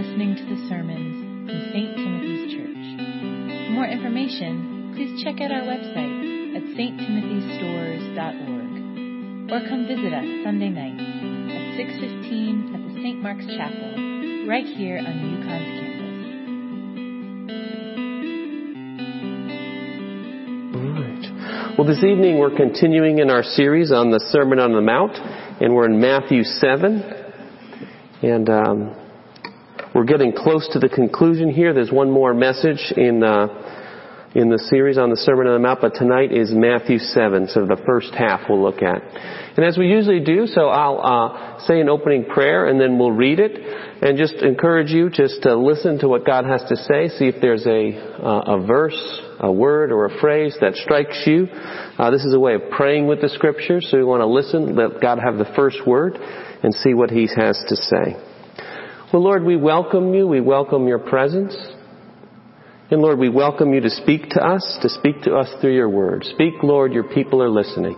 listening to the sermons from St. Timothy's Church. For more information, please check out our website at sttimothystorrs.org or come visit us Sunday nights at 6:15 at the St. Mark's Chapel right here on UConn's campus. All right. Well, this evening we're continuing in our series on the Sermon on the Mount, and we're in Matthew 7. And um, we're getting close to the conclusion here. There's one more message in uh, in the series on the Sermon on the Mount, but tonight is Matthew 7, so the first half we'll look at. And as we usually do, so I'll uh, say an opening prayer and then we'll read it, and just encourage you just to listen to what God has to say, see if there's a uh, a verse, a word, or a phrase that strikes you. Uh, this is a way of praying with the Scriptures, so we want to listen, let God have the first word and see what He has to say. Well, Lord, we welcome you. We welcome your presence. And Lord, we welcome you to speak to us, to speak to us through your word. Speak, Lord, your people are listening.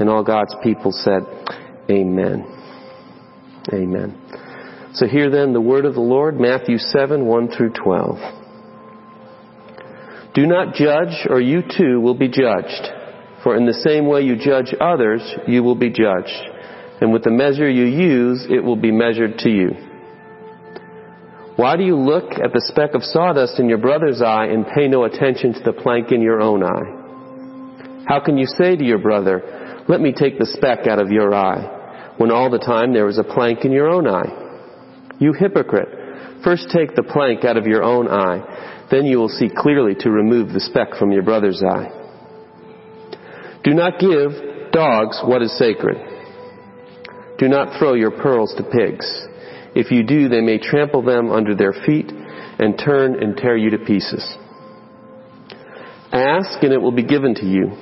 And all God's people said, Amen. Amen. So hear then the word of the Lord, Matthew 7, 1 through 12. Do not judge, or you too will be judged. For in the same way you judge others, you will be judged and with the measure you use, it will be measured to you. Why do you look at the speck of sawdust in your brother's eye and pay no attention to the plank in your own eye? How can you say to your brother, let me take the speck out of your eye, when all the time there is a plank in your own eye? You hypocrite, first take the plank out of your own eye, then you will see clearly to remove the speck from your brother's eye. Do not give dogs what is sacred do not throw your pearls to pigs. If you do, they may trample them under their feet and turn and tear you to pieces. Ask and it will be given to you.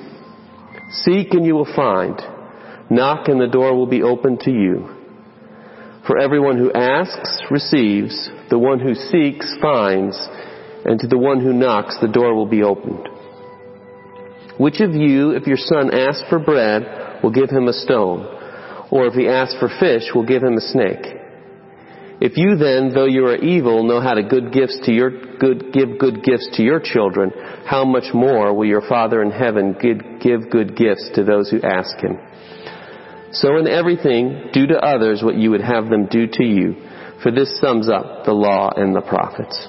Seek and you will find. Knock and the door will be opened to you. For everyone who asks receives, the one who seeks finds, and to the one who knocks the door will be opened. Which of you, if your son asks for bread, will give him a stone? or if he asks for fish, will give him a snake. If you then, though you are evil, know how to good gifts to your good give good gifts to your children, how much more will your Father in heaven give good gifts to those who ask him? So in everything, do to others what you would have them do to you, for this sums up the law and the prophets.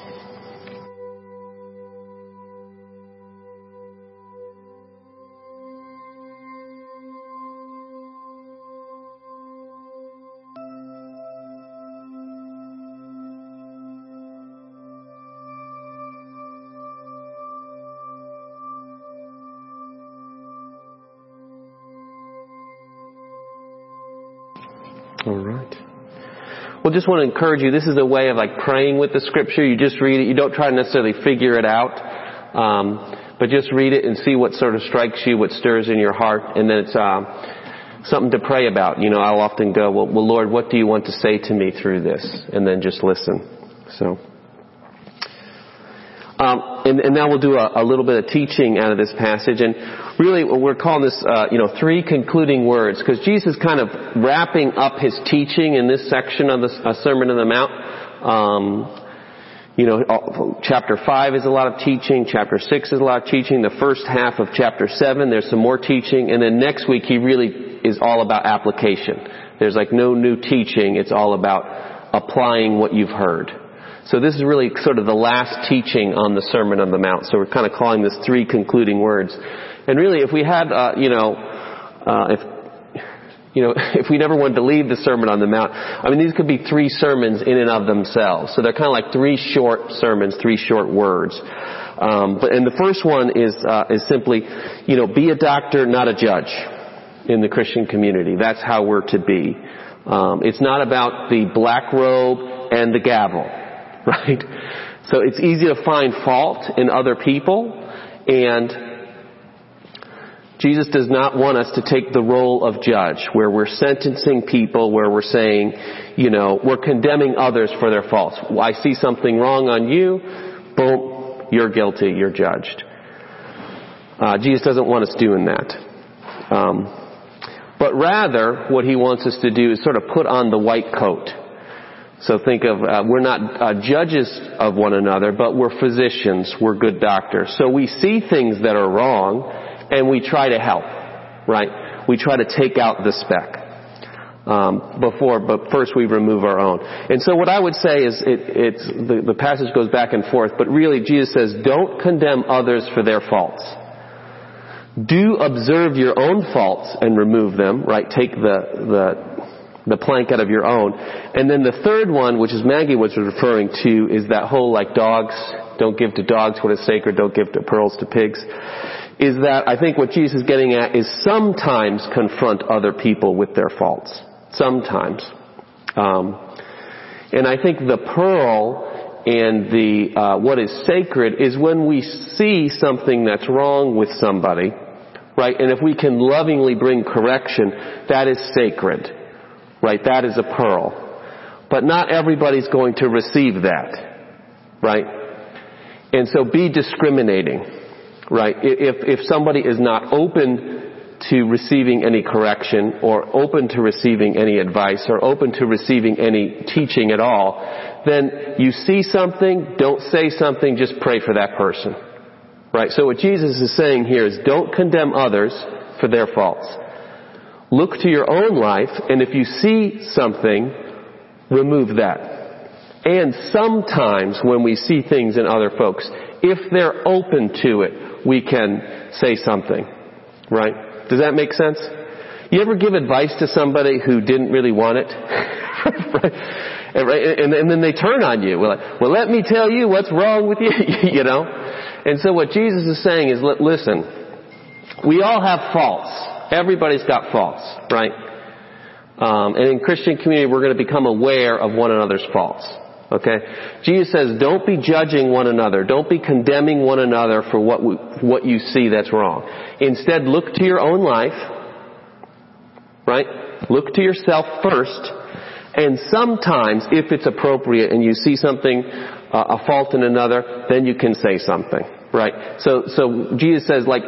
All right. Well, just want to encourage you. This is a way of like praying with the scripture. You just read it. You don't try to necessarily figure it out, um, but just read it and see what sort of strikes you, what stirs in your heart, and then it's uh, something to pray about. You know, I'll often go, well, well, Lord, what do you want to say to me through this? And then just listen. So. And, and, now we'll do a, a, little bit of teaching out of this passage. And really, we're calling this, uh, you know, three concluding words because Jesus kind of wrapping up his teaching in this section of the uh, Sermon on the Mount. Um, you know, chapter 5 is a lot of teaching. Chapter 6 is a lot of teaching. The first half of chapter 7, there's some more teaching. And then next week, he really is all about application. There's like no new teaching. It's all about applying what you've heard. So this is really sort of the last teaching on the Sermon on the Mount. So we're kind of calling this three concluding words. And really, if we had, uh, you know, uh, if you know, if we never wanted to leave the Sermon on the Mount, I mean, these could be three sermons in and of themselves. So they're kind of like three short sermons, three short words. Um, but and the first one is uh, is simply, you know, be a doctor, not a judge, in the Christian community. That's how we're to be. Um, it's not about the black robe and the gavel, right? So it's easy to find fault in other people, and Jesus does not want us to take the role of judge where we're sentencing people, where we're saying, you know, we're condemning others for their faults. I see something wrong on you, boom, you're guilty, you're judged. Uh, Jesus doesn't want us doing that. Um, but rather, what he wants us to do is sort of put on the white coat. So think of, uh, we're not uh, judges of one another, but we're physicians, we're good doctors. So we see things that are wrong, and we try to help, right? We try to take out the speck. Um, before, but first we remove our own. And so what I would say is, it, it's the, the passage goes back and forth, but really Jesus says, don't condemn others for their faults. Do observe your own faults and remove them, right? Take the, the the plank out of your own. And then the third one, which is Maggie was referring to, is that whole like dogs, don't give to dogs what is sacred, don't give to pearls to pigs. Is that I think what Jesus is getting at is sometimes confront other people with their faults. Sometimes. Um, and I think the pearl and the uh, what is sacred is when we see something that's wrong with somebody, right? And if we can lovingly bring correction, that is sacred right? That is a pearl. But not everybody's going to receive that, right? And so be discriminating, right? If, if somebody is not open to receiving any correction or open to receiving any advice or open to receiving any teaching at all, then you see something, don't say something, just pray for that person. Right? So what Jesus is saying here is don't condemn others for their faults. Look to your own life, and if you see something, remove that. And sometimes when we see things in other folks, if they're open to it, we can say something. Right? Does that make sense? You ever give advice to somebody who didn't really want it? right? And, and, and, then they turn on you. Well, well, let me tell you what's wrong with you, you know? And so what Jesus is saying is, listen, we all have faults. Everybody's got faults, right? Um, and in Christian community, we're going to become aware of one another's faults. Okay? Jesus says, don't be judging one another. Don't be condemning one another for what, we, what you see that's wrong. Instead, look to your own life, right? Look to yourself first, and sometimes, if it's appropriate and you see something, uh, a fault in another, then you can say something, right? So, so Jesus says, like,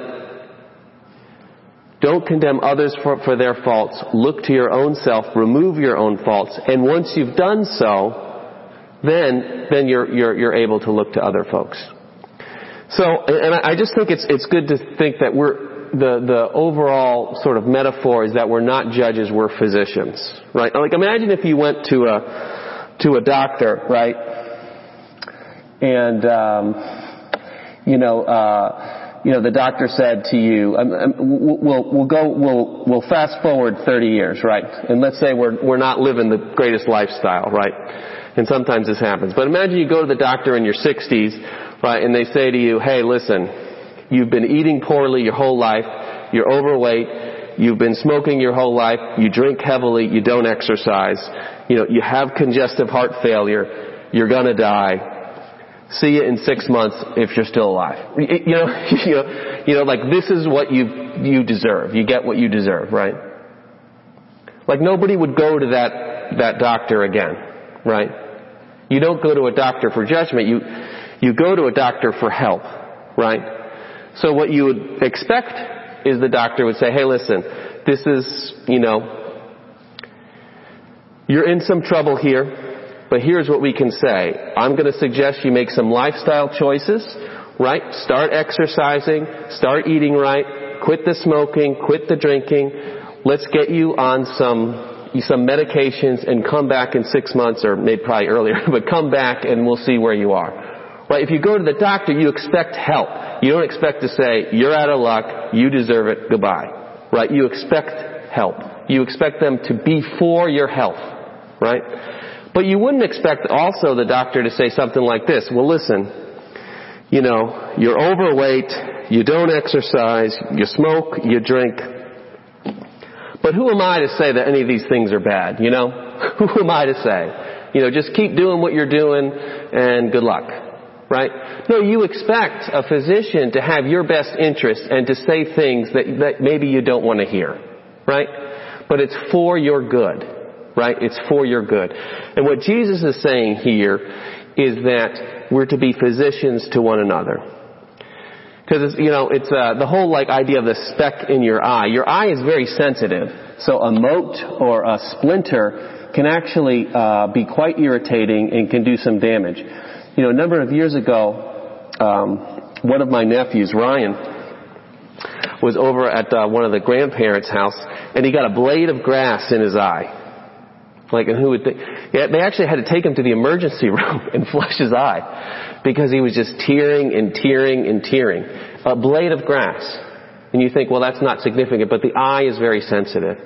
don't condemn others for, for their faults. Look to your own self. Remove your own faults. And once you've done so, then, then you're, you're, you're able to look to other folks. So, and I just think it's, it's good to think that we're, the, the overall sort of metaphor is that we're not judges, we're physicians, right? Like imagine if you went to a, to a doctor, right? And, um, you know, uh, you know, the doctor said to you, um, um, we'll, we'll go, we'll, we'll fast forward 30 years, right? And let's say we're, we're not living the greatest lifestyle, right? And sometimes this happens. But imagine you go to the doctor in your 60s, right, and they say to you, hey, listen, you've been eating poorly your whole life, you're overweight, you've been smoking your whole life, you drink heavily, you don't exercise, you know, you have congestive heart failure, you're gonna die, see you in six months if you're still alive. You know, you know, you know, like this is what you, you deserve. You get what you deserve, right? Like nobody would go to that, that doctor again, right? You don't go to a doctor for judgment. You, you go to a doctor for help, right? So what you would expect is the doctor would say, hey listen, this is, you know, you're in some trouble here but here's what we can say. I'm going to suggest you make some lifestyle choices, right? Start exercising, start eating right, quit the smoking, quit the drinking. Let's get you on some some medications and come back in six months or maybe probably earlier, but come back and we'll see where you are. Right? If you go to the doctor, you expect help. You don't expect to say, you're out of luck, you deserve it, goodbye. Right? You expect help. You expect them to be for your health. Right? But you wouldn't expect also the doctor to say something like this, well listen, you know, you're overweight, you don't exercise, you smoke, you drink. But who am I to say that any of these things are bad, you know? who am I to say? You know, just keep doing what you're doing and good luck. Right? No, you expect a physician to have your best interest and to say things that, that maybe you don't want to hear. Right? But it's for your good right? It's for your good. And what Jesus is saying here is that we're to be physicians to one another. Because you know, it's uh, the whole like idea of the speck in your eye. Your eye is very sensitive, so a mote or a splinter can actually uh, be quite irritating and can do some damage. You know, a number of years ago, um, one of my nephews, Ryan, was over at uh, one of the grandparents' house, and he got a blade of grass in his eye. Like, and who would think? Yeah, they actually had to take him to the emergency room and flush his eye because he was just tearing and tearing and tearing. A blade of grass. And you think, well, that's not significant, but the eye is very sensitive.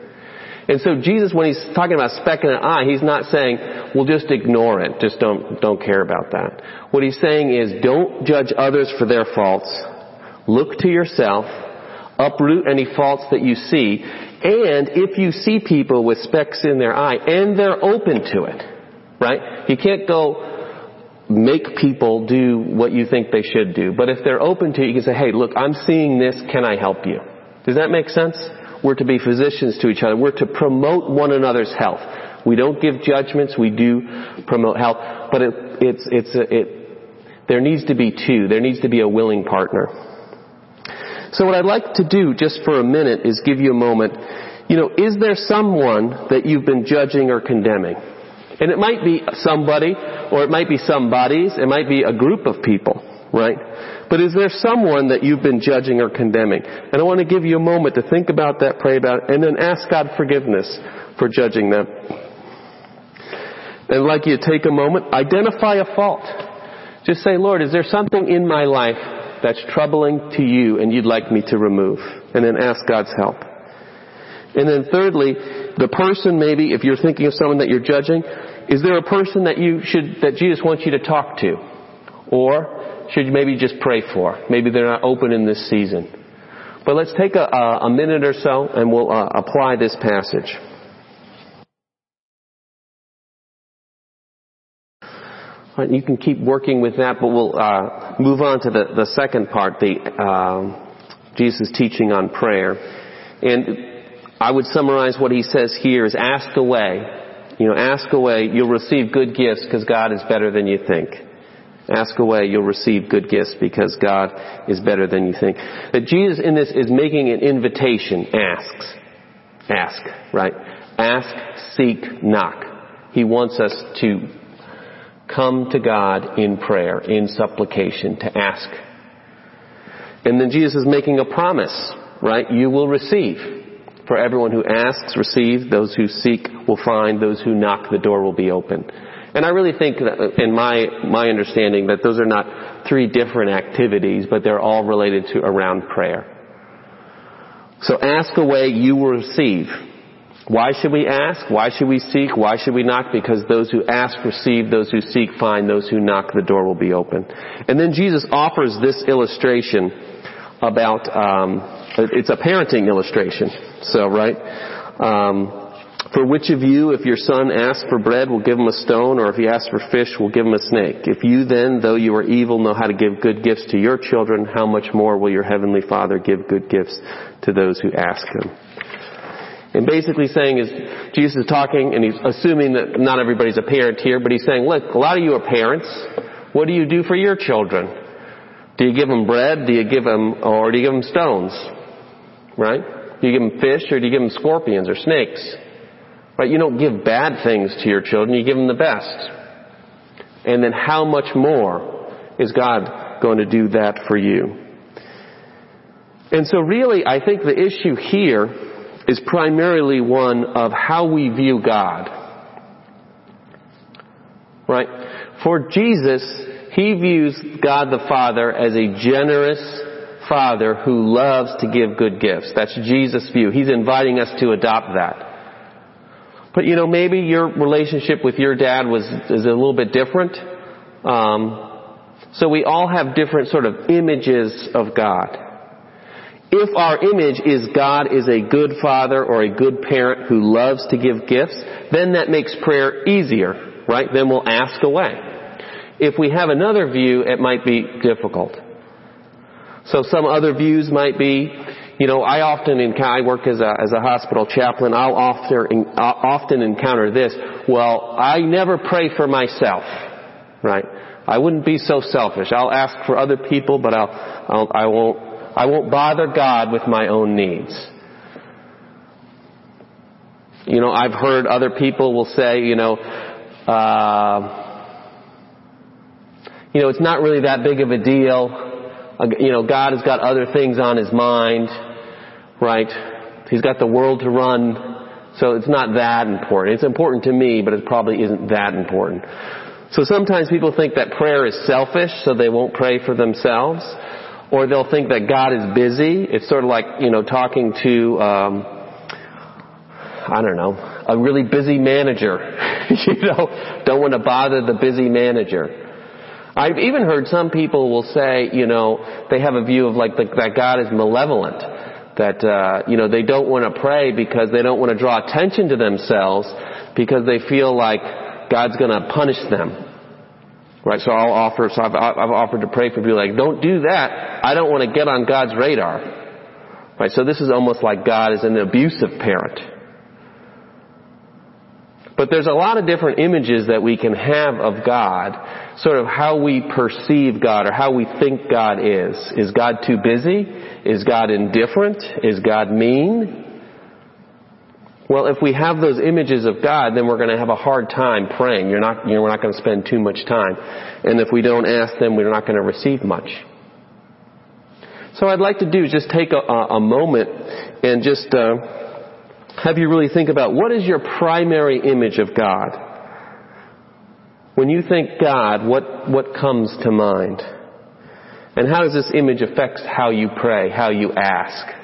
And so Jesus, when he's talking about speck in an eye, he's not saying, well, just ignore it. Just don't, don't care about that. What he's saying is, don't judge others for their faults. Look to yourself. Uproot any faults that you see. And if you see people with specks in their eye, and they're open to it, right? You can't go make people do what you think they should do. But if they're open to it, you can say, hey, look, I'm seeing this. Can I help you? Does that make sense? We're to be physicians to each other. We're to promote one another's health. We don't give judgments. We do promote health. But it, it's, it's, a, it, there needs to be two. There needs to be a willing partner. So what I'd like to do just for a minute is give you a moment. You know, is there someone that you've been judging or condemning? And it might be somebody, or it might be some bodies, it might be a group of people, right? But is there someone that you've been judging or condemning? And I want to give you a moment to think about that, pray about it, and then ask God forgiveness for judging them. And I'd like you to take a moment, identify a fault. Just say, Lord, is there something in my life that's troubling to you and you'd like me to remove? And then ask God's help. And then thirdly, the person maybe, if you're thinking of someone that you're judging, is there a person that you should, that Jesus wants you to talk to? Or should you maybe just pray for? Maybe they're not open in this season. But let's take a, a minute or so and we'll uh, apply this passage. Right, you can keep working with that, but we'll uh, move on to the, the second part, the um, Jesus' teaching on prayer. And I would summarize what he says here is ask away. You know, ask away. You'll receive good gifts because God is better than you think. Ask away, you'll receive good gifts because God is better than you think. That Jesus in this is making an invitation. Asks. Ask, right? Ask, seek, knock. He wants us to come to God in prayer, in supplication, to ask. And then Jesus is making a promise, right? You will receive. For everyone who asks, receives. Those who seek will find. Those who knock, the door will be open. And I really think that in my, my understanding that those are not three different activities, but they're all related to around prayer. So ask away, you will receive. Why should we ask? Why should we seek? Why should we knock? Because those who ask receive, those who seek find, those who knock the door will be open. And then Jesus offers this illustration about, um, it's a parenting illustration. So, right? Um, for which of you, if your son asks for bread, will give him a stone, or if he asks for fish, will give him a snake? If you then, though you are evil, know how to give good gifts to your children, how much more will your heavenly Father give good gifts to those who ask him? And basically saying is, Jesus is talking and he's assuming that not everybody's a parent here, but he's saying, look, a lot of you are parents. What do you do for your children? Do you give them bread? Do you give them, or do you give them stones? Right? Do you give them fish or do you give them scorpions or snakes? Right? You don't give bad things to your children, you give them the best. And then how much more is God going to do that for you? And so really, I think the issue here is primarily one of how we view God. Right? For Jesus, He views God the Father as a generous Father who loves to give good gifts. That's Jesus' view. He's inviting us to adopt that. But you know, maybe your relationship with your dad was is a little bit different. Um, so we all have different sort of images of God. If our image is God is a good father or a good parent who loves to give gifts, then that makes prayer easier, right? Then we'll ask away. If we have another view, it might be difficult. So some other views might be, you know, I often encounter, I work as a, as a hospital chaplain, I'll often, often encounter this, well, I never pray for myself, right? I wouldn't be so selfish. I'll ask for other people, but I'll, I'll I won't I won't bother God with my own needs. You know, I've heard other people will say, you know, uh, you know, it's not really that big of a deal. You know, God has got other things on His mind, right? He's got the world to run, so it's not that important. It's important to me, but it probably isn't that important. So sometimes people think that prayer is selfish, so they won't pray for themselves. Or they'll think that God is busy. It's sort of like, you know, talking to, um, I don't know, a really busy manager. you know, don't want to bother the busy manager. I've even heard some people will say, you know, they have a view of like the, that God is malevolent. That, uh, you know, they don't want to pray because they don't want to draw attention to themselves because they feel like God's going to punish them. Right, so I'll offer, so I've, I've offered to pray for people like, don't do that. I don't want to get on God's radar. Right, so this is almost like God is an abusive parent. But there's a lot of different images that we can have of God, sort of how we perceive God or how we think God is. Is God too busy? Is God indifferent? Is God mean? Well, if we have those images of God, then we're going to have a hard time praying. You're not, you know, we're not going to spend too much time. And if we don't ask them, we're not going to receive much. So I'd like to do is just take a, a moment and just uh, have you really think about what is your primary image of God. When you think God, what what comes to mind, and how does this image affect how you pray, how you ask?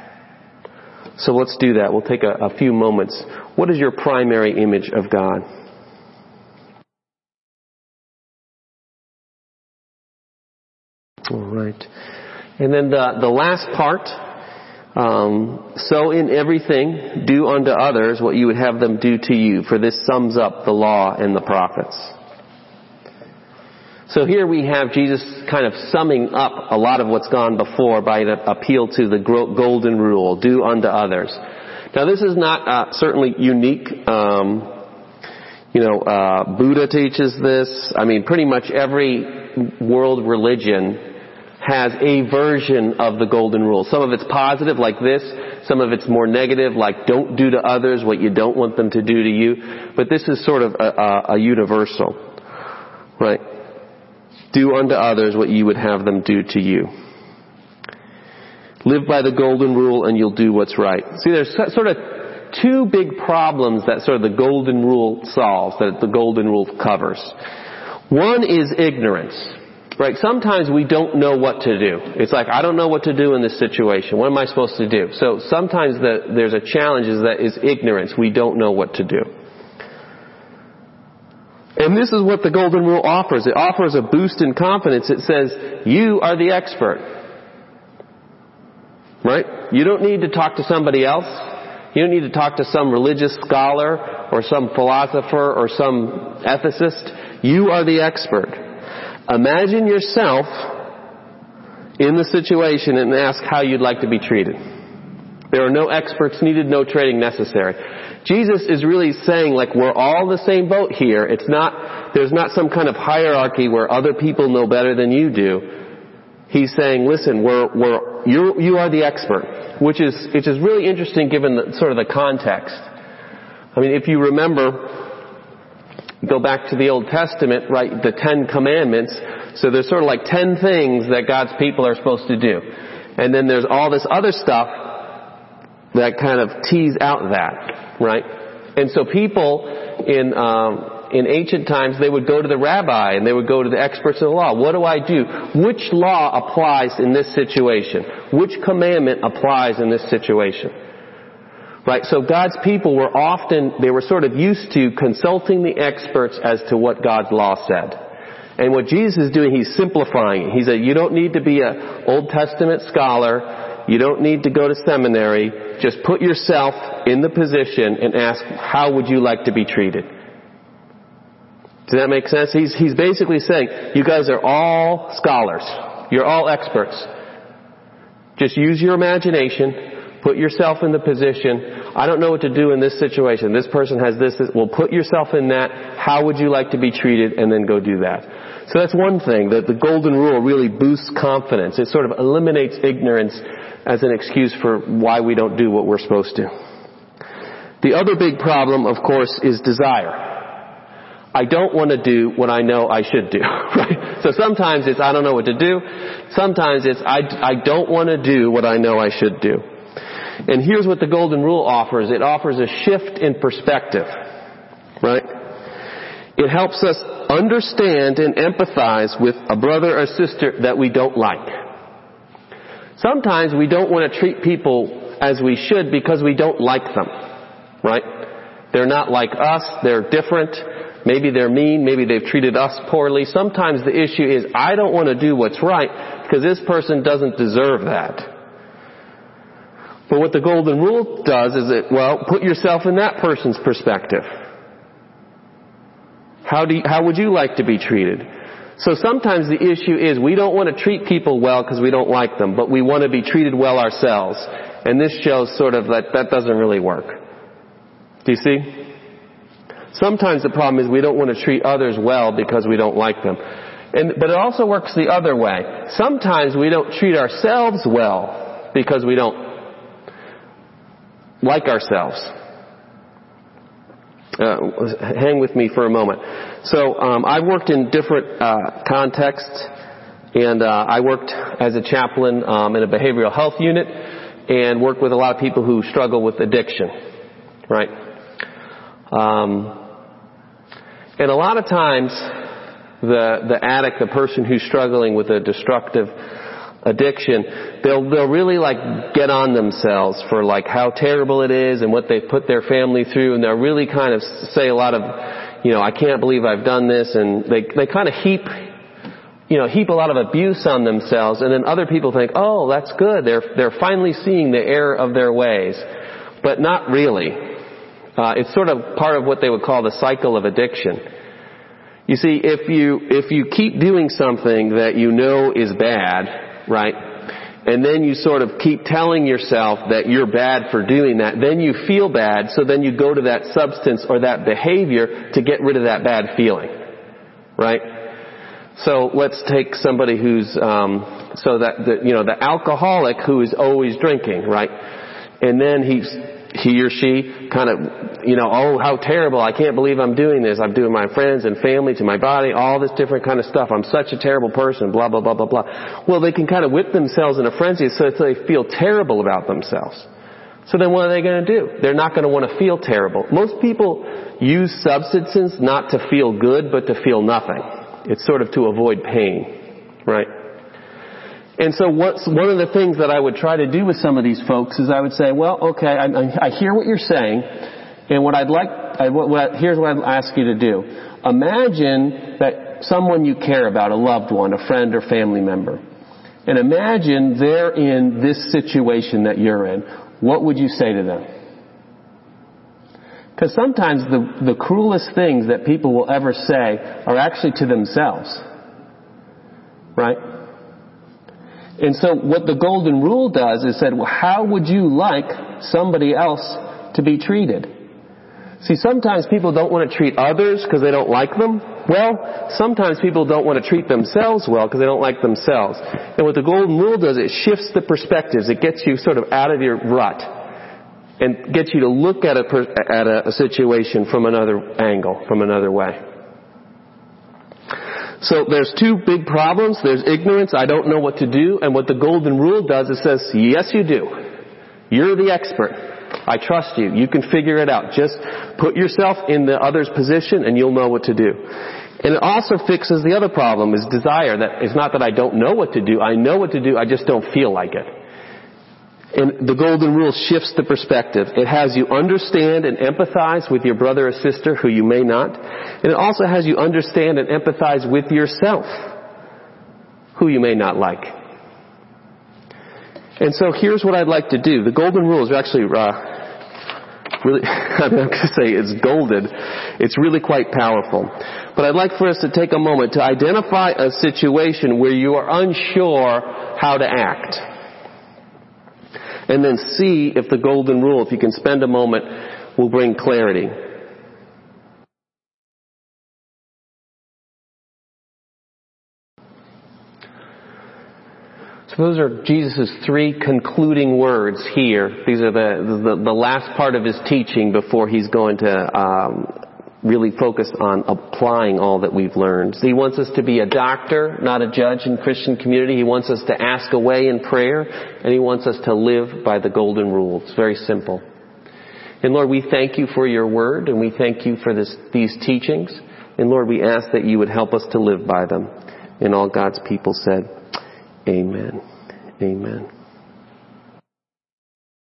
So let's do that. We'll take a, a few moments. What is your primary image of God? All right. And then the, the last part, um, so in everything, do unto others what you would have them do to you, for this sums up the law and the prophets. So here we have Jesus kind of summing up a lot of what's gone before by an appeal to the golden rule, do unto others. Now this is not uh, certainly unique. Um, you know, uh, Buddha teaches this. I mean, pretty much every world religion has a version of the golden rule. Some of it's positive, like this. Some of it's more negative, like don't do to others what you don't want them to do to you. But this is sort of a, a, a universal, right? Do unto others what you would have them do to you. Live by the golden rule and you'll do what's right. See, there's sort of two big problems that sort of the golden rule solves, that the golden rule covers. One is ignorance. Right? Sometimes we don't know what to do. It's like, I don't know what to do in this situation. What am I supposed to do? So sometimes the, there's a challenge is that is ignorance. We don't know what to do. And this is what the Golden Rule offers. It offers a boost in confidence. It says, you are the expert. Right? You don't need to talk to somebody else. You don't need to talk to some religious scholar or some philosopher or some ethicist. You are the expert. Imagine yourself in the situation and ask how you'd like to be treated. There are no experts needed, no training necessary. Jesus is really saying like we're all the same boat here. It's not, there's not some kind of hierarchy where other people know better than you do. He's saying, listen, we're, we're, you, you are the expert. Which is, which is really interesting given the, sort of the context. I mean, if you remember, go back to the Old Testament, right, the Ten Commandments, so there's sort of like ten things that God's people are supposed to do. And then there's all this other stuff that kind of tease out that right? And so people in um, in ancient times they would go to the rabbi and they would go to the experts of the law. What do I do? Which law applies in this situation? Which commandment applies in this situation? Right? So God's people were often, they were sort of used to consulting the experts as to what God's law said. And what Jesus is doing, He's simplifying it. He said, you don't need to be an Old Testament scholar. You don't need to go to seminary. Just put yourself in the position and ask, how would you like to be treated? Does that make sense? He's, he's basically saying, you guys are all scholars. You're all experts. Just use your imagination. Put yourself in the position. I don't know what to do in this situation. This person has this, this. Well, put yourself in that. How would you like to be treated? And then go do that. So that's one thing, that the golden rule really boosts confidence. It sort of eliminates ignorance as an excuse for why we don't do what we're supposed to. The other big problem, of course, is desire. I don't want to do what I know I should do, right? So sometimes it's I don't know what to do. Sometimes it's I, I don't want to do what I know I should do. And here's what the golden rule offers. It offers a shift in perspective, right? It helps us understand and empathize with a brother or sister that we don't like. Sometimes we don't want to treat people as we should because we don't like them, right? They're not like us, they're different, maybe they're mean, maybe they've treated us poorly. Sometimes the issue is I don't want to do what's right because this person doesn't deserve that. But what the golden rule does is it, well, put yourself in that person's perspective. How do you, how would you like to be treated? So sometimes the issue is we don't want to treat people well because we don't like them, but we want to be treated well ourselves. And this shows sort of that that doesn't really work. Do you see? Sometimes the problem is we don't want to treat others well because we don't like them. And, but it also works the other way. Sometimes we don't treat ourselves well because we don't like ourselves. Uh, hang with me for a moment. So um, I've worked in different uh, contexts, and uh, I worked as a chaplain um, in a behavioral health unit, and worked with a lot of people who struggle with addiction, right? Um, and a lot of times, the the addict, the person who's struggling with a destructive addiction, they'll they'll really like get on themselves for like how terrible it is and what they've put their family through, and they'll really kind of say a lot of, you know, I can't believe I've done this, and they they kind of heap, you know, heap a lot of abuse on themselves, and then other people think, oh, that's good, they're they're finally seeing the error of their ways, but not really. Uh, it's sort of part of what they would call the cycle of addiction. You see, if you if you keep doing something that you know is bad, right? And then you sort of keep telling yourself that you're bad for doing that. Then you feel bad, so then you go to that substance or that behavior to get rid of that bad feeling. Right? So let's take somebody who's, um, so that, the, you know, the alcoholic who is always drinking, right? And then he's, he or she kind of, you know, oh, how terrible, I can't believe I'm doing this. I'm doing my friends and family to my body, all this different kind of stuff. I'm such a terrible person, blah, blah, blah, blah, blah. Well, they can kind of whip themselves in a frenzy so that they feel terrible about themselves. So then what are they going to do? They're not going to want to feel terrible. Most people use substances not to feel good, but to feel nothing. It's sort of to avoid pain, right? And so what's, one of the things that I would try to do with some of these folks is I would say, well, okay, I, I hear what you're saying, and what I'd like, I, what, here's what I'd ask you to do. Imagine that someone you care about, a loved one, a friend or family member, and imagine they're in this situation that you're in. What would you say to them? Because sometimes the, the cruelest things that people will ever say are actually to themselves. Right? And so what the golden rule does is said, well, how would you like somebody else to be treated? See, sometimes people don't want to treat others because they don't like them. Well, sometimes people don't want to treat themselves well because they don't like themselves. And what the golden rule does, it shifts the perspectives. It gets you sort of out of your rut and gets you to look at a, at a, a situation from another angle, from another way. So there's two big problems. There's ignorance, I don't know what to do, and what the golden rule does, it says, yes you do. You're the expert. I trust you. You can figure it out. Just put yourself in the other's position and you'll know what to do. And it also fixes the other problem is desire. That it's not that I don't know what to do. I know what to do. I just don't feel like it. And the golden rule shifts the perspective. It has you understand and empathize with your brother or sister who you may not. And it also has you understand and empathize with yourself who you may not like. And so here's what I'd like to do. The golden rule is actually, uh, really, I'm going to say it's golden. It's really quite powerful. But I'd like for us to take a moment to identify a situation where you are unsure how to act and then see if the golden rule, if you can spend a moment, will bring clarity. So those are Jesus' three concluding words here. These are the, the, the last part of his teaching before he's going to um, really focus on applying all that we've learned. So he wants us to be a doctor, not a judge in Christian community. He wants us to ask away in prayer, and he wants us to live by the golden rule. It's very simple. And Lord, we thank you for your word, and we thank you for this, these teachings. And Lord, we ask that you would help us to live by them. And all God's people said, Amen. Amen.